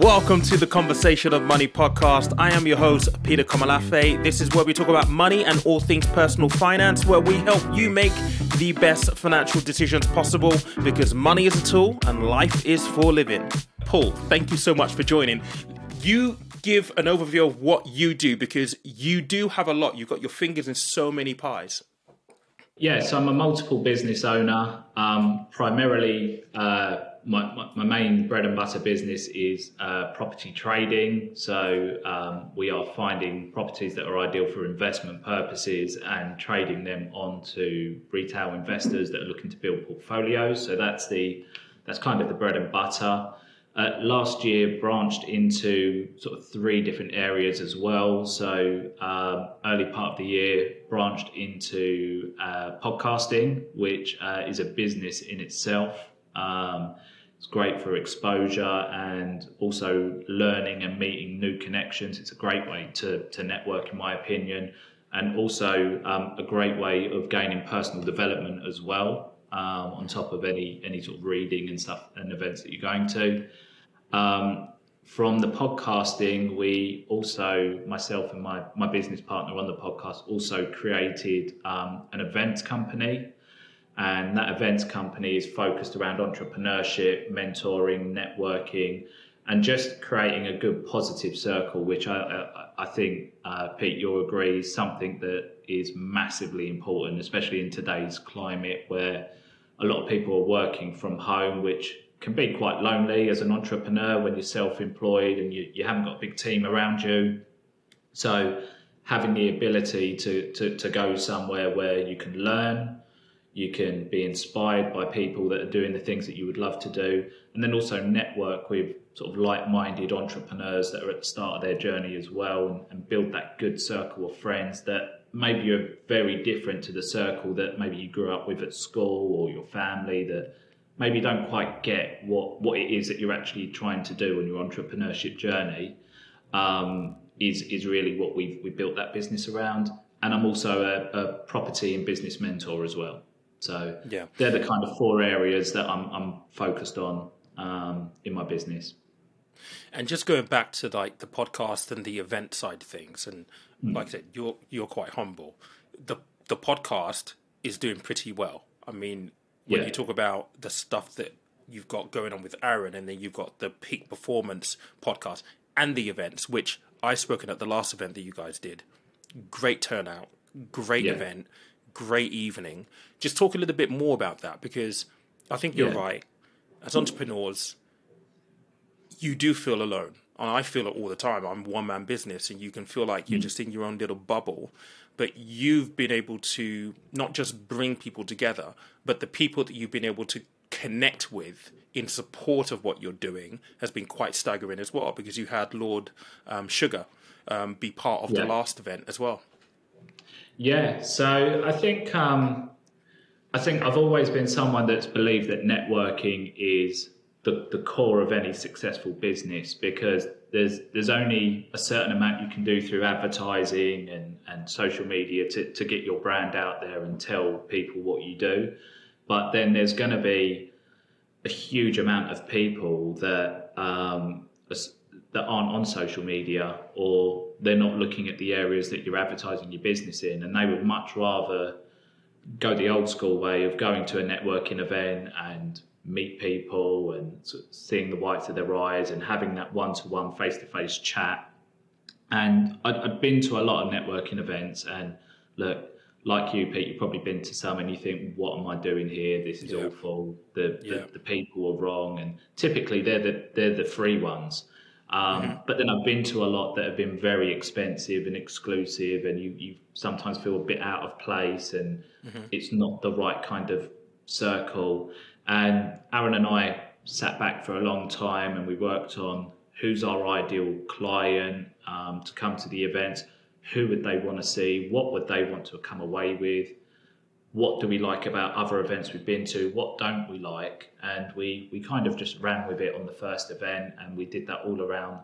Welcome to the Conversation of Money podcast. I am your host, Peter Komolafe. This is where we talk about money and all things personal finance, where we help you make the best financial decisions possible because money is a tool and life is for living. Paul, thank you so much for joining. You give an overview of what you do because you do have a lot. You've got your fingers in so many pies. Yeah, so I'm a multiple business owner, um, primarily. Uh, my, my, main bread and butter business is uh, property trading. So um, we are finding properties that are ideal for investment purposes and trading them onto retail investors that are looking to build portfolios. So that's the that's kind of the bread and butter. Uh, last year branched into sort of three different areas as well. So um, early part of the year branched into uh, podcasting, which uh, is a business in itself. Um, it's great for exposure and also learning and meeting new connections. It's a great way to, to network, in my opinion, and also um, a great way of gaining personal development as well, um, on top of any any sort of reading and stuff and events that you're going to. Um, from the podcasting, we also, myself and my, my business partner on the podcast, also created um, an event company and that events company is focused around entrepreneurship, mentoring, networking, and just creating a good positive circle, which I, I, I think, uh, Pete, you'll agree is something that is massively important, especially in today's climate where a lot of people are working from home, which can be quite lonely as an entrepreneur when you're self employed and you, you haven't got a big team around you. So, having the ability to, to, to go somewhere where you can learn, you can be inspired by people that are doing the things that you would love to do and then also network with sort of like-minded entrepreneurs that are at the start of their journey as well and, and build that good circle of friends that maybe you're very different to the circle that maybe you grew up with at school or your family that maybe don't quite get what what it is that you're actually trying to do on your entrepreneurship journey um, is is really what we've we built that business around and I'm also a, a property and business mentor as well. So yeah. they're the kind of four areas that I'm, I'm focused on um, in my business. And just going back to like the podcast and the event side of things, and mm. like I said, you're you're quite humble. The the podcast is doing pretty well. I mean, when yeah. you talk about the stuff that you've got going on with Aaron, and then you've got the peak performance podcast and the events, which I spoken at the last event that you guys did. Great turnout, great yeah. event great evening. Just talk a little bit more about that because I think you're yeah. right. As entrepreneurs, you do feel alone. And I feel it all the time. I'm one man business, and you can feel like you're mm. just in your own little bubble. But you've been able to not just bring people together, but the people that you've been able to connect with in support of what you're doing has been quite staggering as well. Because you had Lord um, Sugar um, be part of yeah. the last event as well. Yeah, so I think um, I think I've always been someone that's believed that networking is the, the core of any successful business because there's there's only a certain amount you can do through advertising and, and social media to, to get your brand out there and tell people what you do. But then there's going to be a huge amount of people that um, that aren't on social media or they're not looking at the areas that you're advertising your business in and they would much rather go the old school way of going to a networking event and meet people and sort of seeing the whites of their eyes and having that one-to-one face-to-face chat and I'd, I'd been to a lot of networking events and look like you, Pete, you've probably been to some and you think, what am I doing here? This is yeah. awful. The, yeah. the, the people are wrong. And typically they're the, they're the free ones. Um, mm-hmm. But then I've been to a lot that have been very expensive and exclusive, and you, you sometimes feel a bit out of place, and mm-hmm. it's not the right kind of circle. And Aaron and I sat back for a long time, and we worked on who's our ideal client um, to come to the event, who would they want to see, what would they want to come away with, what do we like about other events we've been to what don't we like? And we we kind of just ran with it on the first event and we did that all around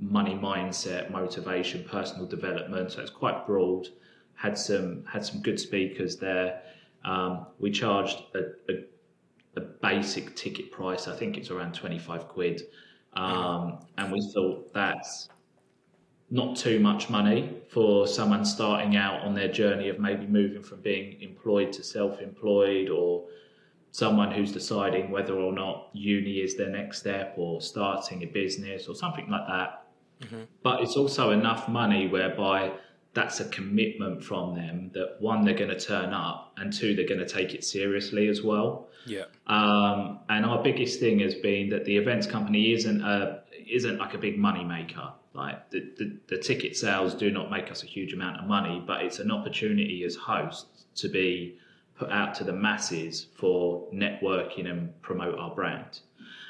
money mindset motivation personal development. So it's quite broad. Had some had some good speakers there. Um, we charged a, a, a, basic ticket price. I think it's around 25 quid. Um, and we thought that's not too much money for someone starting out on their journey of maybe moving from being employed to self employed or someone who's deciding whether or not uni is their next step or starting a business or something like that. Mm-hmm. But it's also enough money whereby that's a commitment from them that one they're going to turn up and two they're going to take it seriously as well yeah um, and our biggest thing has been that the events company isn't a isn't like a big money maker like the, the, the ticket sales do not make us a huge amount of money but it's an opportunity as hosts to be put out to the masses for networking and promote our brand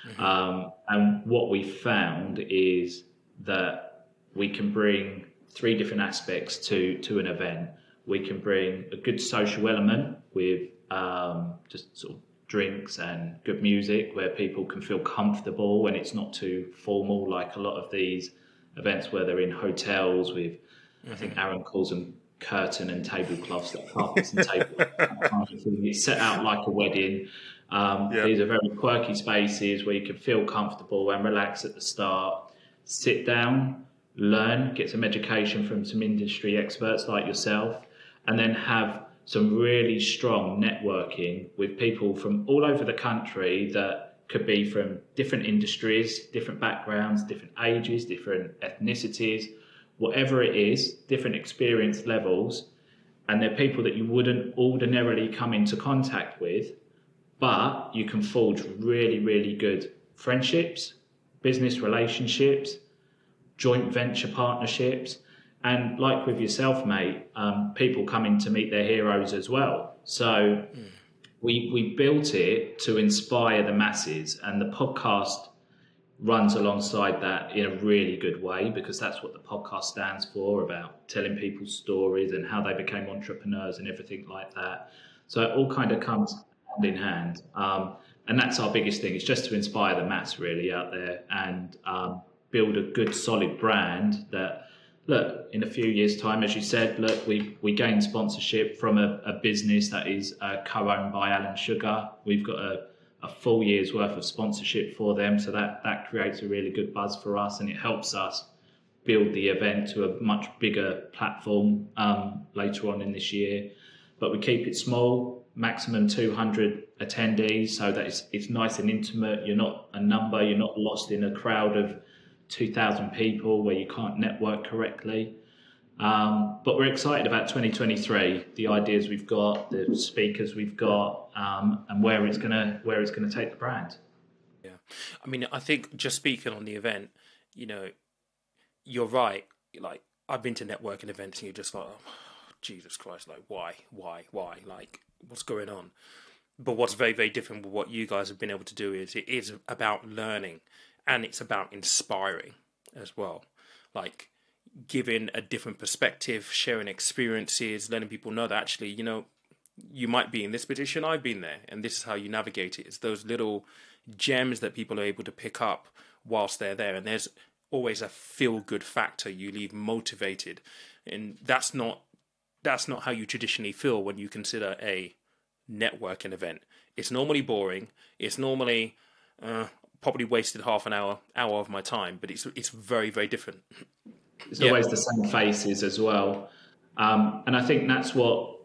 mm-hmm. um, and what we found is that we can bring three different aspects to to an event. We can bring a good social element with um, just sort of drinks and good music where people can feel comfortable when it's not too formal, like a lot of these events where they're in hotels with, mm-hmm. I think mm-hmm. Aaron calls them curtain and tablecloths, like carpets and tables. it's set out like a wedding. Um, yep. These are very quirky spaces where you can feel comfortable and relax at the start, sit down, learn, get some education from some industry experts like yourself, and then have some really strong networking with people from all over the country that could be from different industries, different backgrounds, different ages, different ethnicities, whatever it is, different experience levels. And they're people that you wouldn't ordinarily come into contact with, but you can forge really, really good friendships, business relationships, joint venture partnerships. And like with yourself, mate, um, people coming to meet their heroes as well. So mm. We, we built it to inspire the masses, and the podcast runs alongside that in a really good way because that's what the podcast stands for about telling people stories and how they became entrepreneurs and everything like that. So it all kind of comes hand in hand. Um, and that's our biggest thing. It's just to inspire the mass really out there and um, build a good solid brand that look in a few years time as you said look we we gain sponsorship from a, a business that is uh, co-owned by alan sugar. We've got a, a full year's worth of sponsorship for them so that that creates a really good buzz for us and it helps us build the event to a much bigger platform um, later on in this year. But we keep it small maximum 200 attendees so that it's, it's nice and intimate. You're not a number you're not lost in a crowd of 2,000 people where you can't network correctly. Um, but we're excited about 2023, the ideas we've got, the speakers we've got, um, and where it's gonna where it's gonna take the brand. Yeah, I mean, I think just speaking on the event, you know, you're right. Like I've been to networking events, and you're just like, oh, Jesus Christ, like why, why, why? Like what's going on? But what's very, very different with what you guys have been able to do is it is about learning and it's about inspiring as well. Like giving a different perspective, sharing experiences, letting people know that actually, you know, you might be in this position, I've been there, and this is how you navigate it. It's those little gems that people are able to pick up whilst they're there, and there's always a feel good factor. You leave motivated, and that's not that's not how you traditionally feel when you consider a networking event. It's normally boring. It's normally uh, probably wasted half an hour hour of my time, but it's it's very very different. It's yeah. always the same faces as well, um, and I think that's what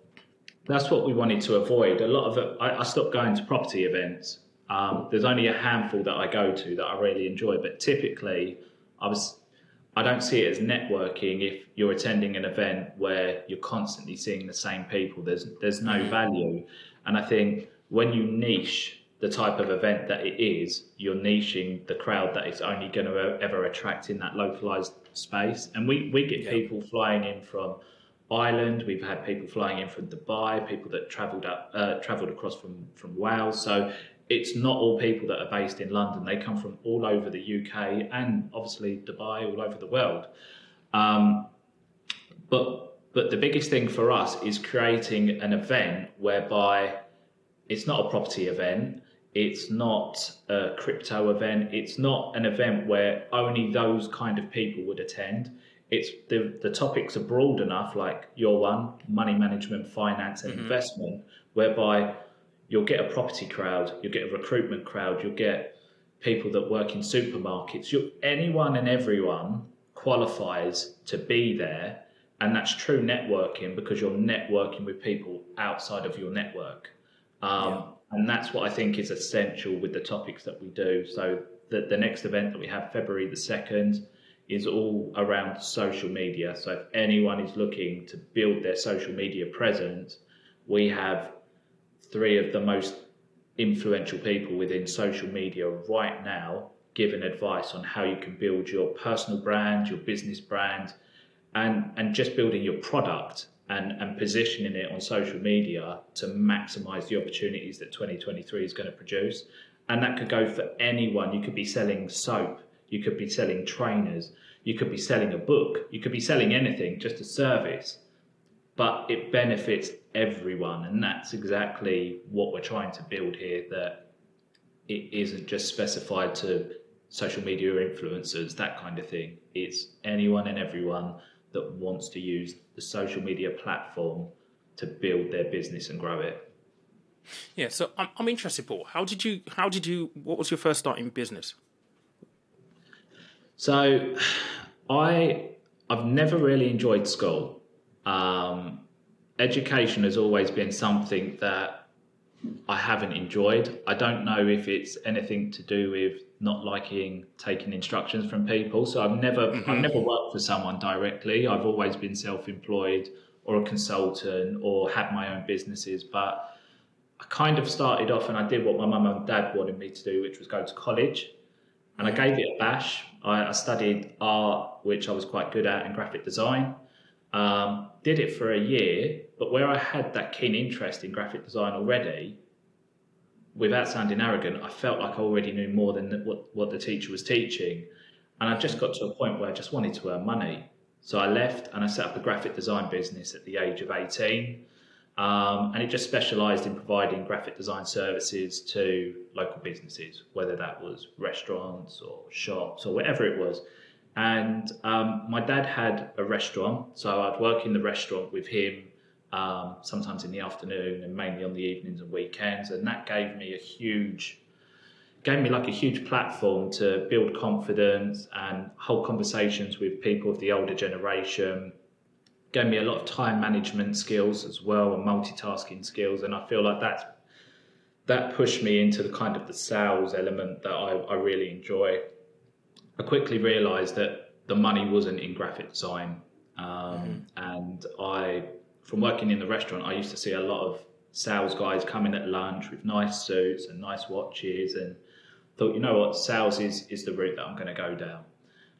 that's what we wanted to avoid. A lot of it, I, I stopped going to property events. Um, there's only a handful that I go to that I really enjoy, but typically I was I don't see it as networking if you're attending an event where you're constantly seeing the same people. There's there's no mm. value, and I think when you niche the type of event that it is, you're niching the crowd that is only going to ever attract in that localized space. And we, we get people flying in from Ireland. We've had people flying in from Dubai, people that travelled up, uh, travelled across from from Wales. So it's not all people that are based in London. They come from all over the UK and obviously Dubai, all over the world. Um, but but the biggest thing for us is creating an event whereby it's not a property event it's not a crypto event. It's not an event where only those kind of people would attend. It's the, the topics are broad enough, like your one, money management, finance, and mm-hmm. investment, whereby you'll get a property crowd, you'll get a recruitment crowd, you'll get people that work in supermarkets. you anyone and everyone qualifies to be there, and that's true networking because you're networking with people outside of your network. Um. And that's what I think is essential with the topics that we do. So the, the next event that we have, February the 2nd, is all around social media. So if anyone is looking to build their social media presence, we have three of the most influential people within social media right now giving advice on how you can build your personal brand, your business brand, and, and just building your product and, and positioning it on social media to maximize the opportunities that 2023 is going to produce. And that could go for anyone. You could be selling soap, you could be selling trainers, you could be selling a book, you could be selling anything, just a service. But it benefits everyone. And that's exactly what we're trying to build here that it isn't just specified to social media influencers, that kind of thing. It's anyone and everyone that wants to use the social media platform to build their business and grow it. Yeah, so I'm, I'm interested, Paul. How did you? How did you? What was your first start in business? So, I I've never really enjoyed school. Um, education has always been something that I haven't enjoyed. I don't know if it's anything to do with not liking taking instructions from people. So I've never mm-hmm. I've never worked for someone directly. I've always been self-employed or a consultant or had my own businesses. But I kind of started off and I did what my mum and dad wanted me to do, which was go to college. And I gave it a bash. I, I studied art, which I was quite good at, and graphic design. Um, did it for a year, but where I had that keen interest in graphic design already, without sounding arrogant, I felt like I already knew more than what, what the teacher was teaching. And I just got to a point where I just wanted to earn money. So I left and I set up a graphic design business at the age of 18. Um, and it just specialized in providing graphic design services to local businesses, whether that was restaurants or shops or whatever it was. And um, my dad had a restaurant, so I'd work in the restaurant with him um, sometimes in the afternoon and mainly on the evenings and weekends. And that gave me a huge, gave me like a huge platform to build confidence and hold conversations with people of the older generation. Gave me a lot of time management skills as well and multitasking skills. And I feel like that's that pushed me into the kind of the sales element that I, I really enjoy. I quickly realised that the money wasn't in graphic design, um, mm-hmm. and I from working in the restaurant, I used to see a lot of sales guys coming at lunch with nice suits and nice watches, and thought, you know what, sales is is the route that I'm going to go down.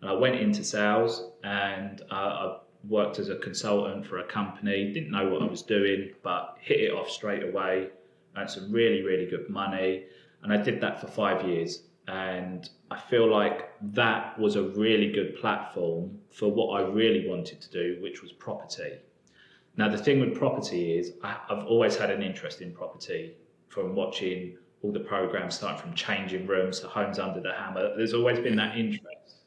And I went into sales, and uh, I worked as a consultant for a company. Didn't know what I was doing, but hit it off straight away. Earned some really really good money, and I did that for five years. And I feel like that was a really good platform for what I really wanted to do, which was property. Now, the thing with property is I've always had an interest in property from watching all the programs, starting from changing rooms to homes under the hammer. There's always been that interest.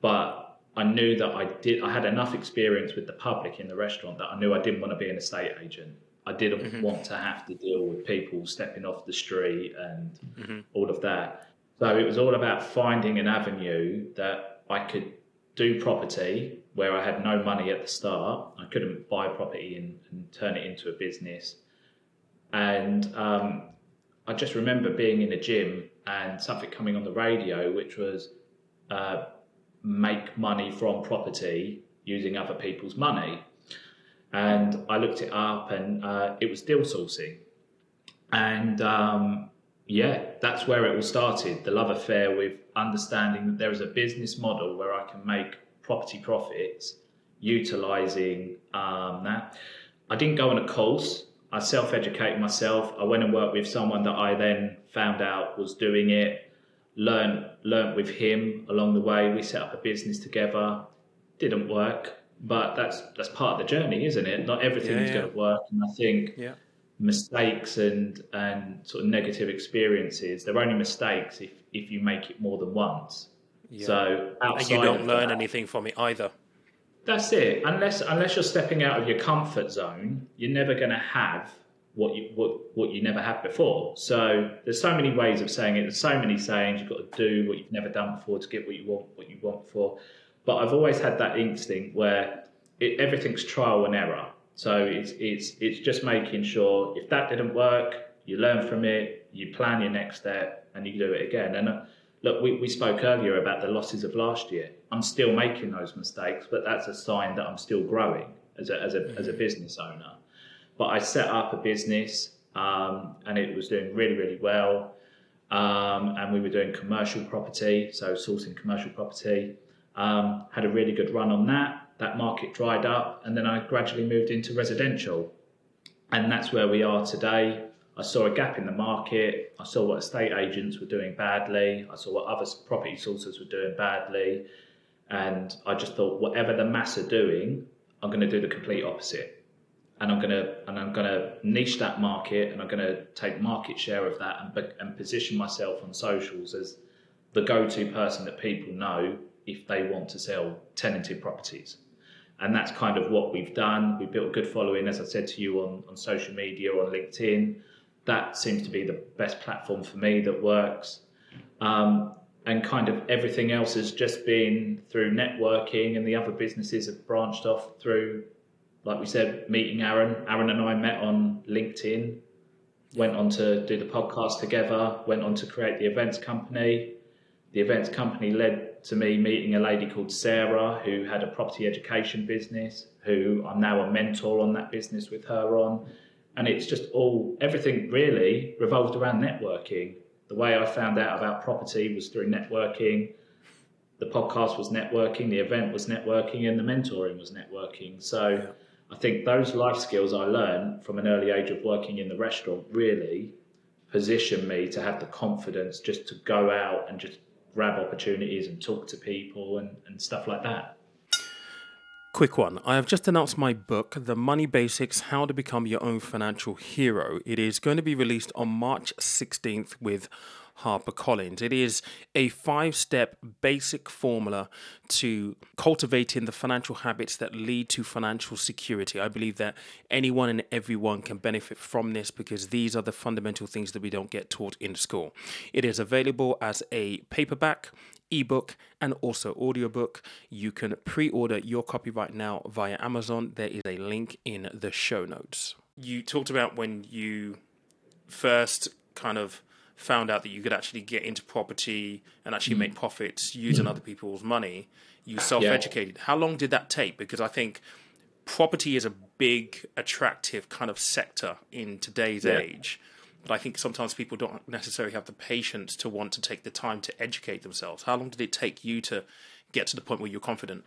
But I knew that I did. I had enough experience with the public in the restaurant that I knew I didn't want to be an estate agent. I didn't mm-hmm. want to have to deal with people stepping off the street and mm-hmm. all of that. So it was all about finding an avenue that I could do property where I had no money at the start. I couldn't buy property and, and turn it into a business. And um, I just remember being in a gym and something coming on the radio, which was uh, make money from property using other people's money. And I looked it up and uh, it was deal sourcing. And um, yeah, that's where it all started the love affair with understanding that there is a business model where I can make property profits utilizing um, that. I didn't go on a course. I self educated myself. I went and worked with someone that I then found out was doing it. Learned learned with him along the way. We set up a business together. Didn't work, but that's that's part of the journey, isn't it? Not everything's yeah, yeah. going to work, and I think yeah. Mistakes and and sort of negative experiences they're only mistakes if if you make it more than once. Yeah. So and you don't learn that, anything from it either. That's it. Unless unless you're stepping out of your comfort zone, you're never going to have what you what, what you never had before. So there's so many ways of saying it. There's so many sayings. You've got to do what you've never done before to get what you want what you want for. But I've always had that instinct where it, everything's trial and error. So it's it's it's just making sure if that didn't work, you learn from it, you plan your next step, and you do it again. And uh, look, we, we spoke earlier about the losses of last year. I'm still making those mistakes, but that's a sign that I'm still growing as a as a as a business owner. But I set up a business um, and it was doing really, really well. Um, and we were doing commercial property, so sourcing commercial property. Um, had a really good run on that. That market dried up, and then I gradually moved into residential. And that's where we are today. I saw a gap in the market. I saw what estate agents were doing badly. I saw what other property sources were doing badly. And I just thought, whatever the mass are doing, I'm going to do the complete opposite and I'm gonna and I'm gonna niche that market, and I'm gonna take market share of that, and and position myself on socials as the go-to person that people know if they want to sell tenanted properties. And that's kind of what we've done. We've built a good following, as I said to you, on, on social media, on LinkedIn. That seems to be the best platform for me that works. Um, and kind of everything else has just been through networking, and the other businesses have branched off through like we said, meeting Aaron. Aaron and I met on LinkedIn, went on to do the podcast together, went on to create the events company. The events company led to me meeting a lady called Sarah who had a property education business, who I'm now a mentor on that business with her on. And it's just all, everything really revolved around networking. The way I found out about property was through networking. The podcast was networking, the event was networking, and the mentoring was networking. So, I think those life skills I learned from an early age of working in the restaurant really position me to have the confidence just to go out and just grab opportunities and talk to people and, and stuff like that. Quick one. I have just announced my book, The Money Basics How to Become Your Own Financial Hero. It is going to be released on March 16th with HarperCollins. It is a five step basic formula to cultivating the financial habits that lead to financial security. I believe that anyone and everyone can benefit from this because these are the fundamental things that we don't get taught in school. It is available as a paperback ebook and also audiobook. You can pre-order your copy right now via Amazon. There is a link in the show notes. You talked about when you first kind of found out that you could actually get into property and actually mm. make profits using mm. other people's money, you self-educated. Yeah. How long did that take? Because I think property is a big, attractive kind of sector in today's yeah. age. But I think sometimes people don't necessarily have the patience to want to take the time to educate themselves. How long did it take you to get to the point where you're confident?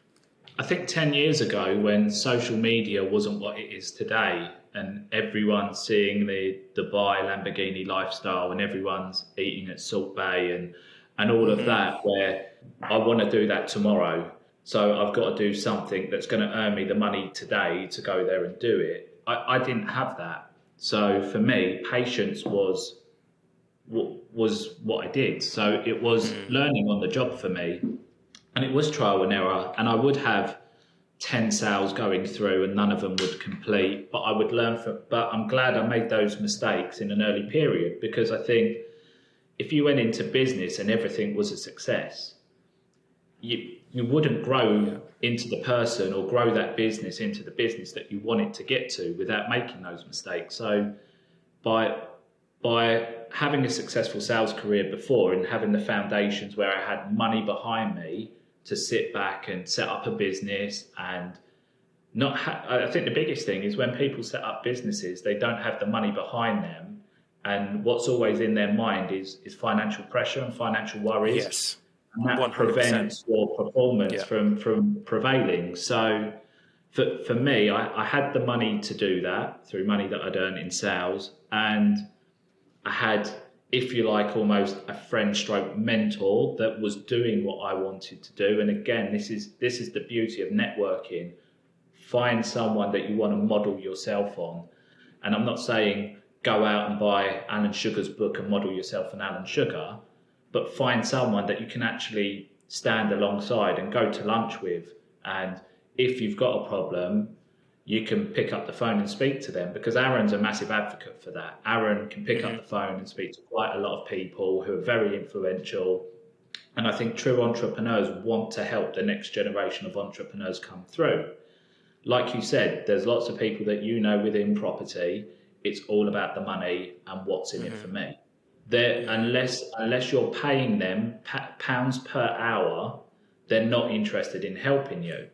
I think 10 years ago, when social media wasn't what it is today, and everyone's seeing the Dubai Lamborghini lifestyle, and everyone's eating at Salt Bae and, and all of mm-hmm. that, where I want to do that tomorrow. So I've got to do something that's going to earn me the money today to go there and do it. I, I didn't have that. So for me, patience was was what I did. So it was mm. learning on the job for me and it was trial and error. And I would have 10 sales going through and none of them would complete, but I would learn from, but I'm glad I made those mistakes in an early period because I think if you went into business and everything was a success, you, you wouldn't grow into the person or grow that business into the business that you want it to get to without making those mistakes. So by, by having a successful sales career before and having the foundations where I had money behind me, to sit back and set up a business and not ha- I think the biggest thing is when people set up businesses, they don't have the money behind them. And what's always in their mind is, is financial pressure and financial worries. Yes. And that 100%. prevents your performance yeah. from, from prevailing. So for, for me, I, I had the money to do that through money that I'd earned in sales. And I had if you like, almost a friend stroke mentor that was doing what I wanted to do. And again, this is this is the beauty of networking. Find someone that you want to model yourself on. And I'm not saying go out and buy Alan Sugar's book and model yourself on Alan Sugar, but find someone that you can actually stand alongside and go to lunch with. And if you've got a problem, you can pick up the phone and speak to them because Aaron's a massive advocate for that. Aaron can pick mm-hmm. up the phone and speak to quite a lot of people who are very influential. And I think true entrepreneurs want to help the next generation of entrepreneurs come through. Like you said, there's lots of people that you know within property. It's all about the money and what's in mm-hmm. it for me. There, unless unless you're paying them pounds per hour, they're not interested in helping you.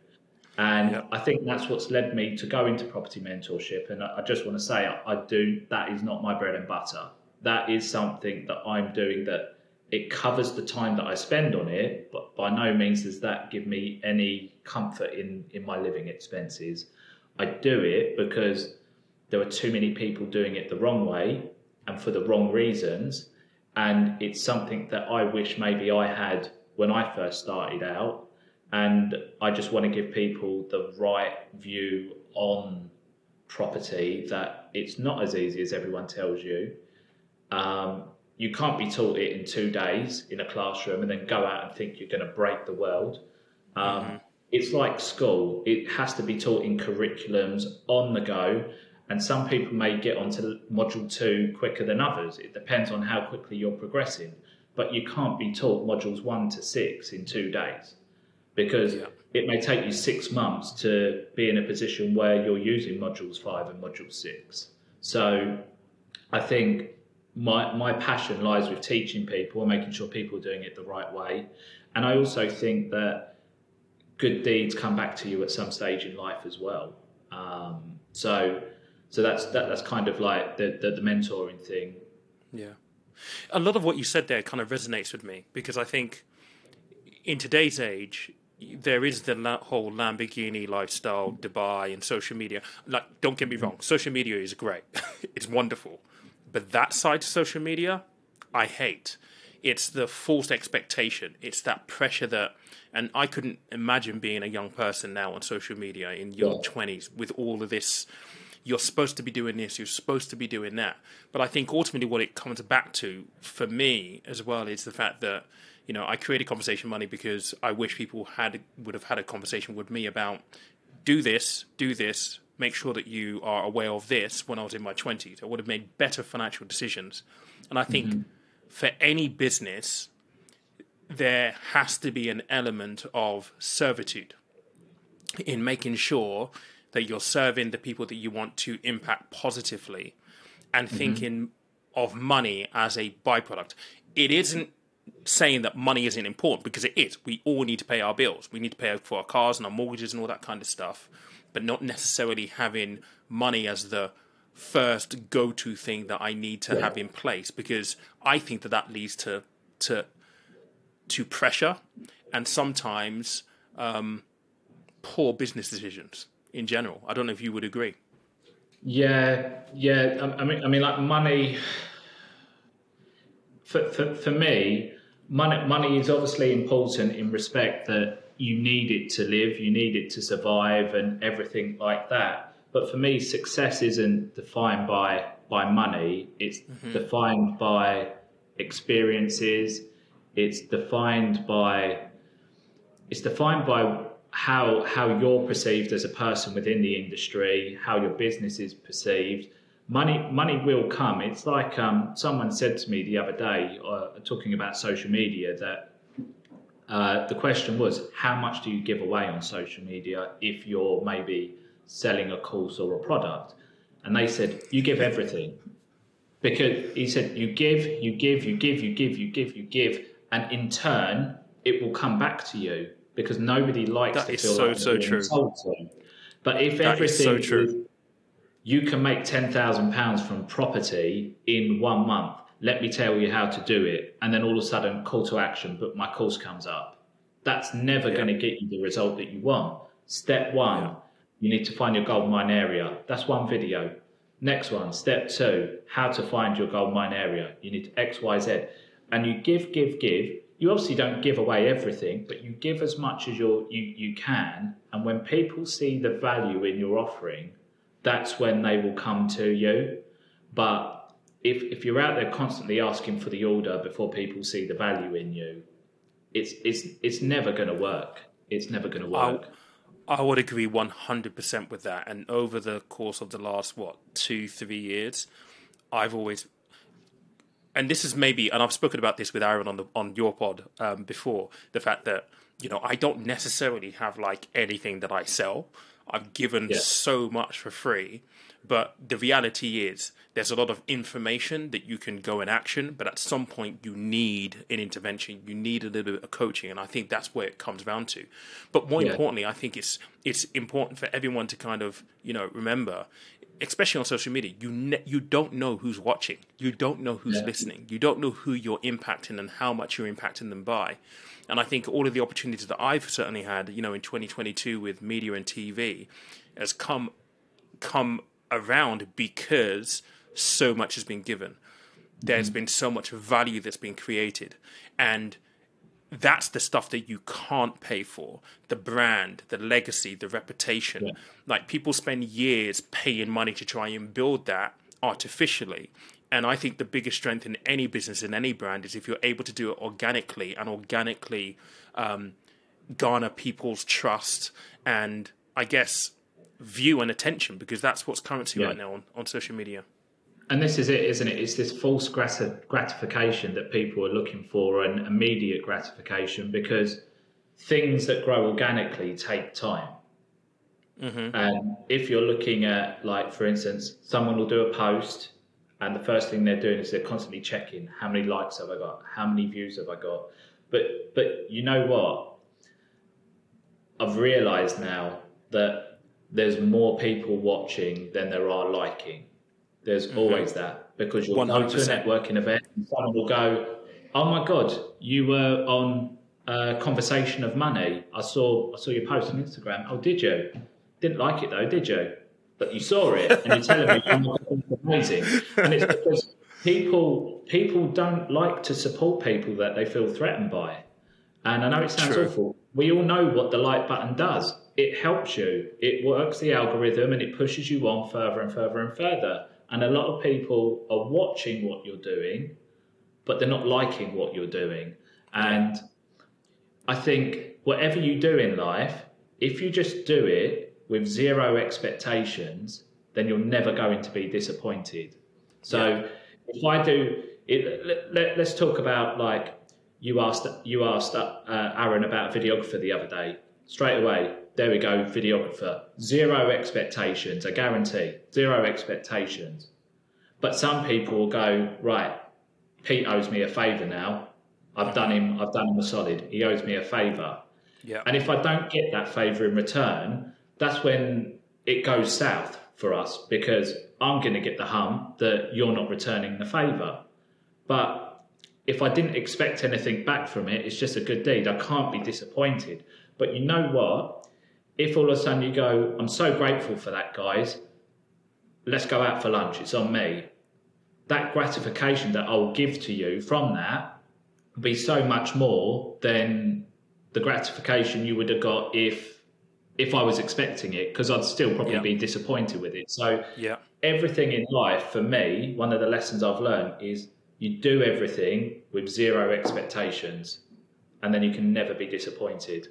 And. I think that's what's led me to go into property mentorship. And I, just want to say, I, I do, that is not my bread and butter. That is something that I'm doing that it covers the time that I spend on it, but by no means does that give me any comfort in, in my living expenses. I do it because there are too many people doing it the wrong way and for the wrong reasons. And it's something that I wish maybe I had when I first started out and I just want to give people the right view on property that it's not as easy as everyone tells you. Um, you can't be taught it in two days in a classroom and then go out and think you're going to break the world. Um, mm-hmm. It's like school, it has to be taught in curriculums on the go. And some people may get onto module two quicker than others. It depends on how quickly you're progressing. But you can't be taught modules one to six in two days because yeah. it may take you six months to be in a position where you're using modules five and module six. So I think my, my passion lies with teaching people and making sure people are doing it the right way. And I also think that good deeds come back to you at some stage in life as well. Um, so so that's that, that's kind of like the, the, the mentoring thing. Yeah, a lot of what you said there kind of resonates with me because I think in today's age, there is the whole Lamborghini lifestyle, Dubai, and social media. Like, don't get me wrong, social media is great, it's wonderful, but that side of social media, I hate. It's the false expectation. It's that pressure that, and I couldn't imagine being a young person now on social media in your twenties with all of this. You're supposed to be doing this. You're supposed to be doing that. But I think ultimately, what it comes back to for me as well is the fact that you know, I created conversation money because I wish people had would have had a conversation with me about do this, do this, make sure that you are aware of this when I was in my 20s. I would have made better financial decisions. And I think mm-hmm. for any business, there has to be an element of servitude in making sure that you're serving the people that you want to impact positively and mm-hmm. thinking of money as a byproduct. It isn't saying that money isn't important because it is. We all need to pay our bills. We need to pay for our cars and our mortgages and all that kind of stuff, but not necessarily having money as the first go-to thing that I need to yeah. have in place because I think that that leads to to to pressure and sometimes um, poor business decisions in general. I don't know if you would agree. Yeah, yeah. I mean, I mean, like money. For, for, for me, money money is obviously important in respect that you need it to live, you need it to survive, and everything like that. But for me, success isn't defined by by money. It's mm-hmm. defined by experiences. It's defined by it's defined by how how you're perceived as a person within the industry, how your business is perceived, money money will come. It's like um, someone said to me the other day, uh, talking about social media, that uh, the question was, how much do you give away on social media if you're maybe selling a course or a product? And they said, you give everything. Because he said, you give, you give, you give, you give, you give, you give, and in turn, it will come back to you because nobody likes that to feel so, like so true. Insulted. But if that everything is so true you can make £10,000 from property in one month. Let me tell you how to do it. And then all of a sudden, call to action, but my course comes up. That's never yeah. going to get you the result that you want. Step one, yeah. you need to find your gold mine area. That's one video. Next one, step two, how to find your gold mine area. You need X, Y, Z. And you give, give, give. You obviously don't give away everything, but you give as much as you you, you can. And when people see the value in your offering, that's when they will come to you. But if, if you're out there constantly asking for the order before people see the value in you, it's it's it's never going to work. It's never going to work. I would agree 100% with that. And over the course of the last, what, two, three years, I've always, and this is maybe, and I've spoken about this with Aaron on the on your pod um, before, the fact that you know I don't necessarily have like anything that I sell. I've given yeah. so much for free but the reality is, there's a lot of information that you can go in action, but at some point you need an intervention. You need a little bit of coaching, and I think that's where it comes down to. But more yeah. importantly, I think it's it's important for everyone to kind of you know remember, especially on social media, you ne- you don't know who's watching, you don't know who's yeah. listening, you don't know who you're impacting and how much you're impacting them by. And I think all of the opportunities that I've certainly had, you know, in 2022 with media and TV, has come come around because so much has been given. There's mm-hmm. been so much value that's been created. And that's the stuff that you can't pay for the brand, the legacy, the reputation. Yeah. Like people spend years paying money to try and build that artificially. And I think the biggest strength in any business, in any brand, is if you're able to do it organically and organically um, garner people's trust and I guess view and attention because that's what's currency yeah. right now on, on social media. And this is it, isn't it? It's this false gratification that people are looking for and immediate gratification because things that grow organically take time. Mm-hmm. And if you're looking at, like, for instance, someone will do a post and the first thing they're doing is they're constantly checking how many likes have I got, how many views have I got. But but you know what? I've realised now that there's more people watching than there are liking. There's mm-hmm. always that because you'll 100%. go to a networking event and someone will go, "Oh my god, you were on a conversation of money. I saw I saw your post on Instagram. Oh, did you? Didn't like it though, did you? But you saw it and you're telling me it's amazing. And it's because people people don't like to support people that they feel threatened by. And I know it sounds True. awful. We all know what the like button does it helps you. It works the algorithm and it pushes you on further and further and further. And a lot of people are watching what you're doing, but they're not liking what you're doing. And I think whatever you do in life, if you just do it with zero expectations, then you're never going to be disappointed. So if I do it, let, us talk about like you asked you asked uh, Aaron about a videographer the other day. Straight away, there we go, videographer. Zero expectations, I guarantee. Zero expectations. But some people will go, right, Pete owes me a favour now. I've done him I've done him a solid. He owes me a favour. Yeah. And if I don't get that favour in return, that's when it goes south for us because I'm going to get the hum that you're not returning the favour. But if I didn't expect anything back from it, it's just a good deed. I can't be disappointed. But you know what? If all of a sudden you go, I'm so grateful for that, guys, let's go out for lunch, it's on me. That gratification that I'll give to you from that will be so much more than the gratification you would have got if if I was expecting it, because I'd still probably yeah. be disappointed with it. So yeah. everything in life for me, one of the lessons I've learned is you do everything with zero expectations and then you can never be disappointed.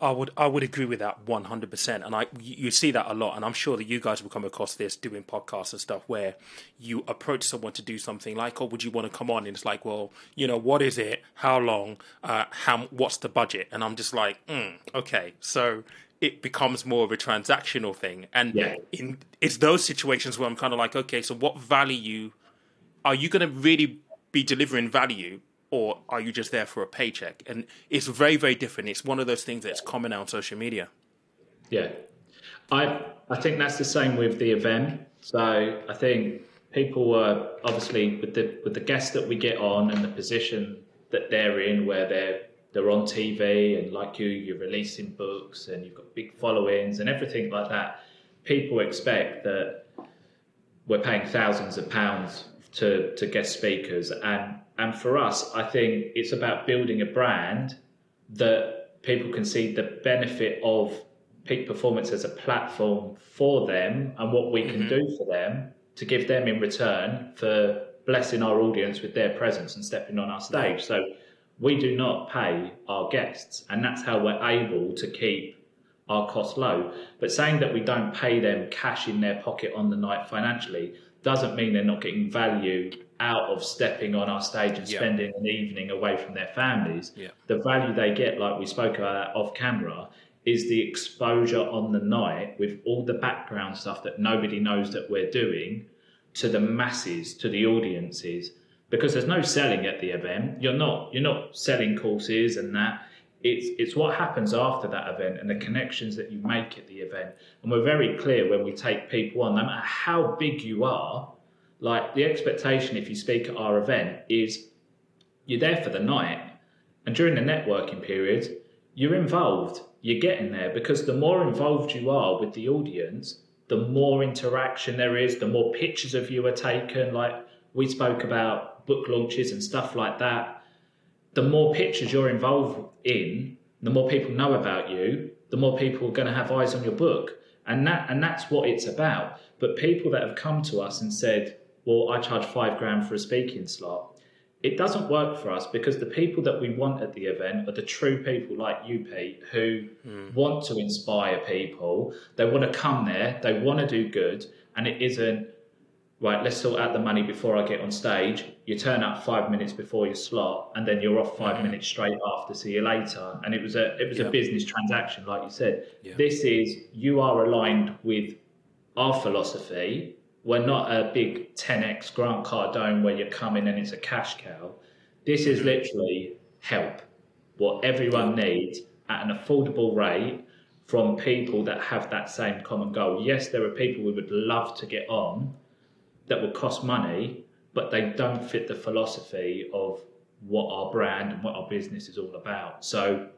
I would I would agree with that one hundred percent, and I you see that a lot, and I'm sure that you guys will come across this doing podcasts and stuff where you approach someone to do something like, "Oh, would you want to come on?" And it's like, "Well, you know, what is it? How long? Uh, how? What's the budget?" And I'm just like, mm, "Okay." So it becomes more of a transactional thing, and yeah. in it's those situations where I'm kind of like, "Okay, so what value are you going to really be delivering value or are you just there for a paycheck? And it's very, very different. It's one of those things that's common on social media. Yeah, I I think that's the same with the event. So I think people are obviously with the with the guests that we get on and the position that they're in, where they're they're on TV and like you, you're releasing books and you've got big followings and everything like that. People expect that we're paying thousands of pounds to to guest speakers and and for us, I think it's about building a brand that people can see the benefit of peak performance as a platform for them and what we can mm-hmm. do for them to give them in return for blessing our audience with their presence and stepping on our stage. So we do not pay our guests, and that's how we're able to keep our costs low. But saying that we don't pay them cash in their pocket on the night financially doesn't mean they're not getting value out of stepping on our stage and Yeah. spending an evening away from their families. Yeah. The value they get, like we spoke about off camera, is the exposure on the night with all the background stuff that nobody knows that we're doing to the masses, to the audiences, because there's no selling at the event. You're not you're not selling courses and that. It's it's what happens after that event and the connections that you make at the event. And we're very clear when we take people on, no matter how big you are, like the expectation if you speak at our event is you're there for the night. And during the networking period, you're involved. You're getting there because the more involved you are with the audience, the more interaction there is, the more pictures of you are taken. Like we spoke about book launches and stuff like that. The more pictures you're involved in, the more people know about you, the more people are going to have eyes on your book. And that and that's what it's about. But people that have come to us and said, Well, I charge five grand for a speaking slot, it doesn't work for us because the people that we want at the event are the true people like you, Pete, who hmm. want to inspire people. They want to come there, they want to do good, and it isn't right. Let's sort out the money before I get on stage. You turn up five minutes before your slot, and then you're off 5 mm-hmm. minutes straight after. See you later. And it was a it was Yeah. a business transaction, like you said. Yeah. This is you are aligned with our philosophy. We're not a big 10x Grant Cardone where you come in and it's a cash cow. This is mm-hmm. literally help, what everyone needs at an affordable rate from people that have that same common goal. Yes, there are people we would love to get on that will cost money, but they don't fit the philosophy of what our brand and what our business is all about. So,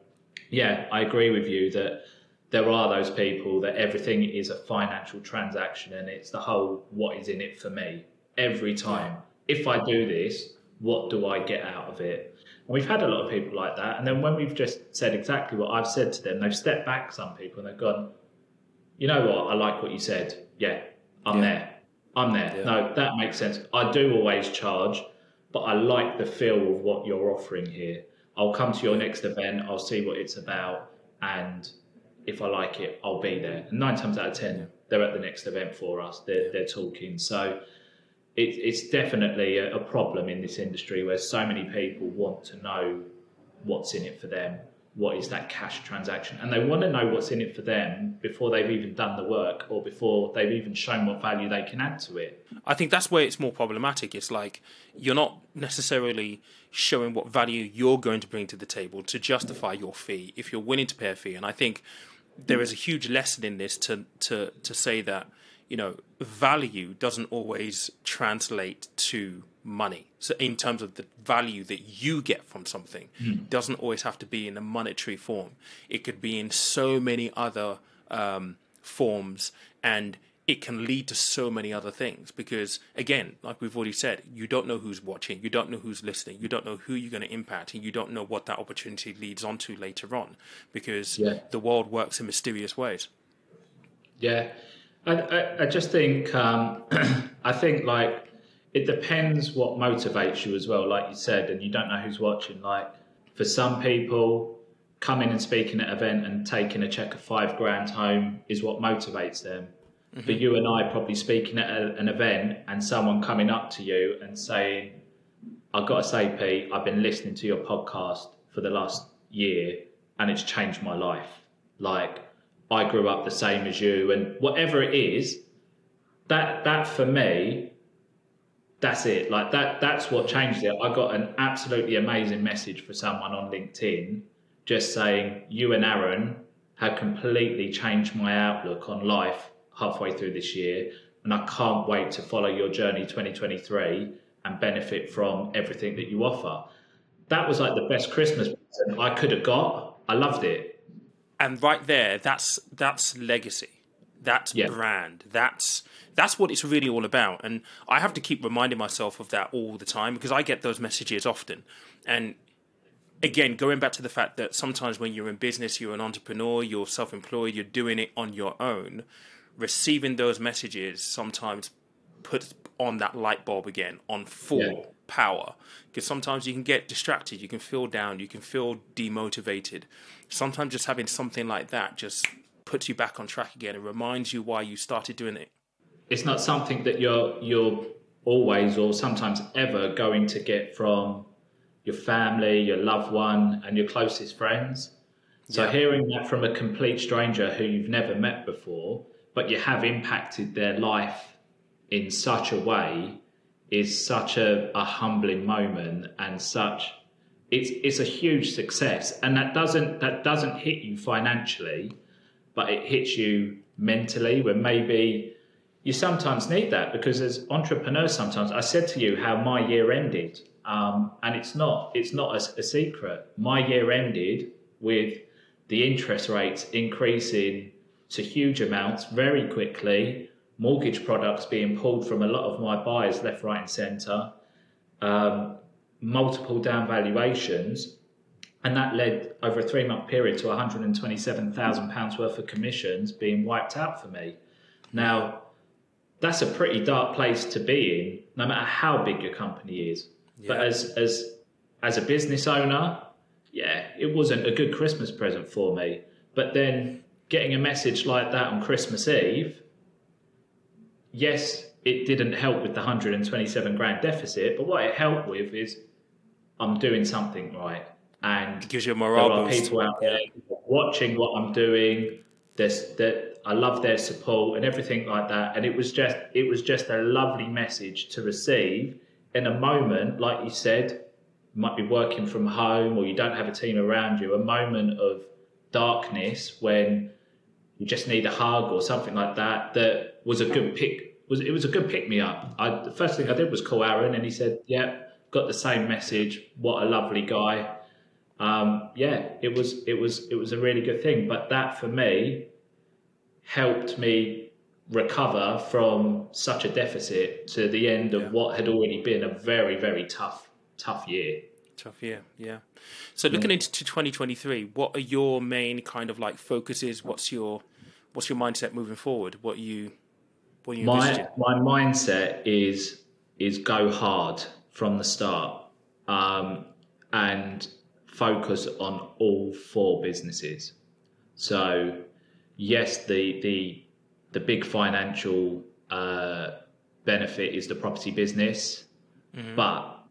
yeah, I agree with you that there are those people that everything is a financial transaction and it's the whole what is in it for me every time. If I do this, what do I get out of it? And we've had a lot of people like that. And then when we've just said exactly what I've said to them, they've stepped back, some people, and they've gone, you know what, I like what you said. Yeah, I'm Yeah. there. I'm there. Yeah. No, that makes sense. I do always charge, but I like the feel of what you're offering here. I'll come to your next event, I'll see what it's about, and if I like it, I'll be there. And nine times out of ten, they're at the next event for us. They're, they're talking. So it, it's definitely a, a problem in this industry where so many people want to know what's in it for them. What is that cash transaction? And they want to know what's in it for them before they've even done the work or before they've even shown what value they can add to it. I think that's where it's more problematic. It's like you're not necessarily showing what value you're going to bring to the table to justify your fee if you're willing to pay a fee. And I think there is a huge lesson in this to to to say that you know value doesn't always translate to money. So in terms of the value that you get from something, doesn't always have to be in a monetary form. It could be in so many other um, forms and it can lead to so many other things because again like we've already said you don't know who's watching you don't know who's listening you don't know who you're going to impact and you don't know what that opportunity leads on to later on because Yeah. the world works in mysterious ways Yeah, I, I, I just think um, I think like it depends what motivates you as well. Like you said, and you don't know who's watching. Like for some people, coming and speaking at an event and taking a check of five grand home is what motivates them. Mm-hmm. For you and I, probably speaking at a, an event and someone coming up to you and saying, I've got to say, Pete, I've been listening to your podcast for the last year and it's changed my life. Like, I grew up the same as you, and whatever it is, that that for me, that's it. Like that that's what changed it. I got an absolutely amazing message for someone on LinkedIn just saying, You and Aaron have completely changed my outlook on life halfway through this year, and I can't wait to follow your journey 2023 and benefit from everything that you offer. That was like the best Christmas present I could have got. I loved it. and right there that's that's legacy that's Yeah. brand that's that's what it's really all about. And i have to keep reminding myself of that all the time because i get those messages often. And again going back to the fact that sometimes when you're in business you're an entrepreneur you're self-employed you're doing it on your own receiving those messages sometimes puts on that light bulb again on full Yeah. power. Because sometimes you can get distracted you can feel down you can feel demotivated. Sometimes just having something like that just puts you back on track again and reminds you why you started doing it. It's not something that you're you're always or sometimes ever going to get from your family, your loved one, and your closest friends. So yeah. hearing that from a complete stranger who you've never met before, but you have impacted their life in such a way is such a, a humbling moment and such it's it's a huge success and that doesn't that doesn't hit you financially but it hits you mentally when maybe you sometimes need that because as entrepreneurs sometimes i said to you how my year ended um, and it's not it's not a, a secret. My year ended with the interest rates increasing to huge amounts very quickly mortgage products being pulled from a lot of my buyers left right and center um, multiple down valuations and that led over a three month period to £127,000 worth of commissions being wiped out for me. Now, that's a pretty dark place to be in, no matter how big your company is. Yeah. But as, as, as a business owner, yeah, it wasn't a good Christmas present for me. But then getting a message like that on Christmas Eve, yes, it didn't help with the 127 grand deficit, but what it helped with is I'm doing something right and it gives you a morale there are boost. people out there watching what I'm doing. There's that I love their support and everything like that. And it was just it was just a lovely message to receive in a moment, like you said, you might be working from home or you don't have a team around you, a moment of darkness when you just need a hug or something like that. That was a good pick. Was it was a good pick me up. I, the first thing I did was call Aaron, and he said, "Yeah, got the same message. What a lovely guy." Um, yeah, it was it was it was a really good thing. But that for me helped me recover from such a deficit to the end of yeah. what had already been a very very tough tough year. Tough year, yeah. So looking yeah. into 2023, what are your main kind of like focuses? What's your what's your mindset moving forward? What you what you my my mindset is is go hard from the start, um, and focus on all four businesses. So, yes, the the the big financial uh, benefit is the property business, mm-hmm. but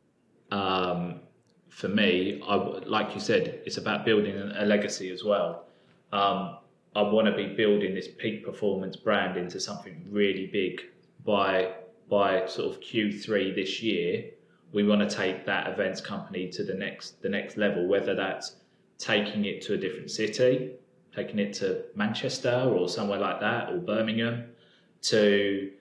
um, for me, I, like you said, it's about building a legacy as well. Um, I want to be building this peak performance brand into something really big by by sort of Q3 this year we want to take that events company to the next the next level, whether that's taking it to a different city, taking it to Manchester or somewhere like that, or Birmingham, to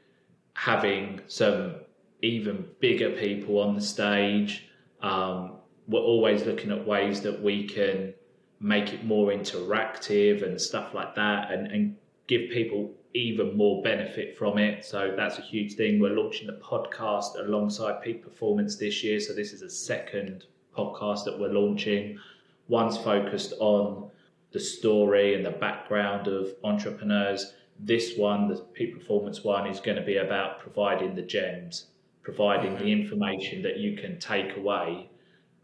having some even bigger people on the stage. Um, we're always looking at ways that we can make it more interactive and stuff like that, and, and give people even more benefit from it. So that's a huge thing. We're launching a podcast alongside Peak Performance this year. So this is a second podcast that we're launching. One's focused on the story and the background of entrepreneurs. This one, the Peak Performance one, is going to be about providing the gems, providing the information that you can take away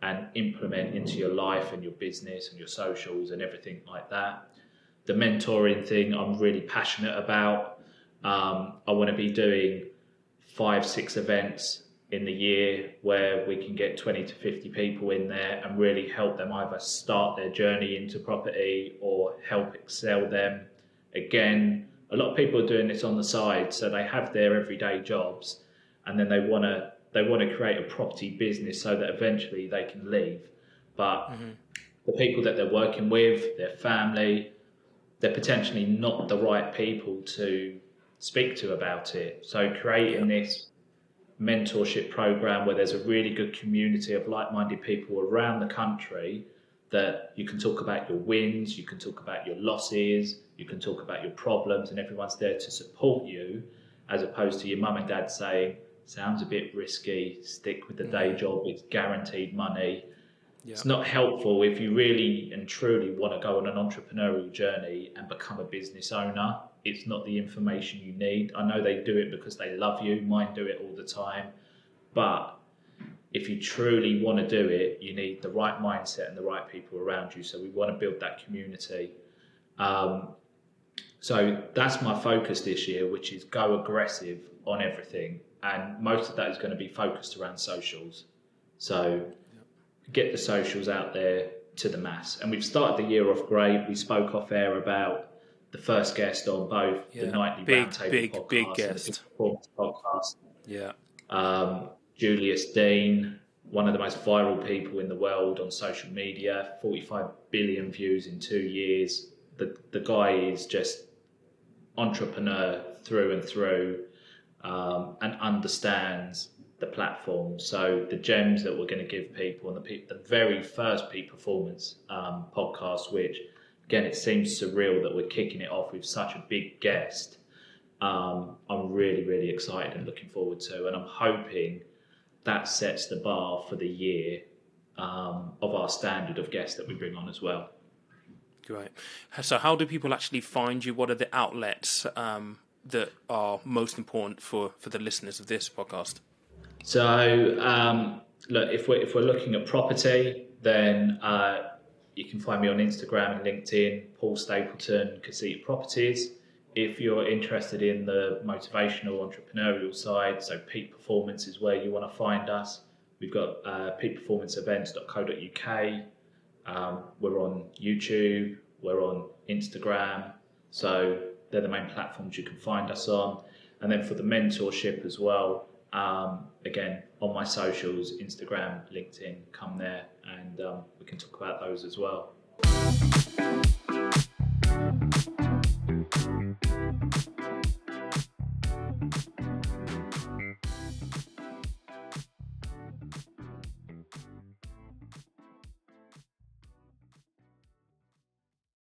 and implement into your life and your business and your socials and everything like that the mentoring thing I'm really passionate about. Um, I want to be doing five, six events in the year where we can get 20 to 50 people in there and really help them either start their journey into property or help excel them. Again, a lot of people are doing this on the side, so they have their everyday jobs and then they want to they want to create a property business so that eventually they can leave. But mm-hmm. the people that they're working with, their family, they're potentially not the right people to speak to about it. So creating this mentorship program where there's a really good community of like-minded people around the country that you can talk about your wins, you can talk about your losses, you can talk about your problems, and everyone's there to support you, as opposed to your mum and dad saying, "Sounds a bit risky. Stick with the day mm. job. It's guaranteed money." Yeah. It's not helpful if you really and truly want to go on an entrepreneurial journey and become a business owner. It's not the information you need. I know they do it because they love you, mine do it all the time. But if you truly want to do it, you need the right mindset and the right people around you. So we want to build that community. Um, So that's my focus this year, which is go aggressive on everything. And most of that is going to be focused around socials. So get the socials out there to the mass. And we've started the year off great. We spoke off air about the first guest on both yeah. the nightly big, roundtable big, podcast big guest podcast. Yeah. Um, Julius Dein, one of the most viral people in the world on social media, 45 billion views in two years. The, the guy is just entrepreneur through and through um, and understands the platform. So the gems that we're going to give people and the, the very first peak performance um, podcast, which again, it seems surreal that we're kicking it off with such a big guest. Um, I'm really, really excited and looking forward to, and I'm hoping that sets the bar for the year um, of our standard of guests that we bring on as well. Great. So, how do people actually find you? What are the outlets um, that are most important for, for the listeners of this podcast? So, um, look, if we're, if we're looking at property, then uh, you can find me on Instagram and LinkedIn, Paul Stapleton, Casita Properties. If you're interested in the motivational entrepreneurial side, so peak performance is where you want to find us. We've got uh, peakperformanceevents.co.uk. Um, we're on YouTube, we're on Instagram. So they're the main platforms you can find us on. And then for the mentorship as well, um, again, on my socials, Instagram, LinkedIn, come there and um, we can talk about those as well.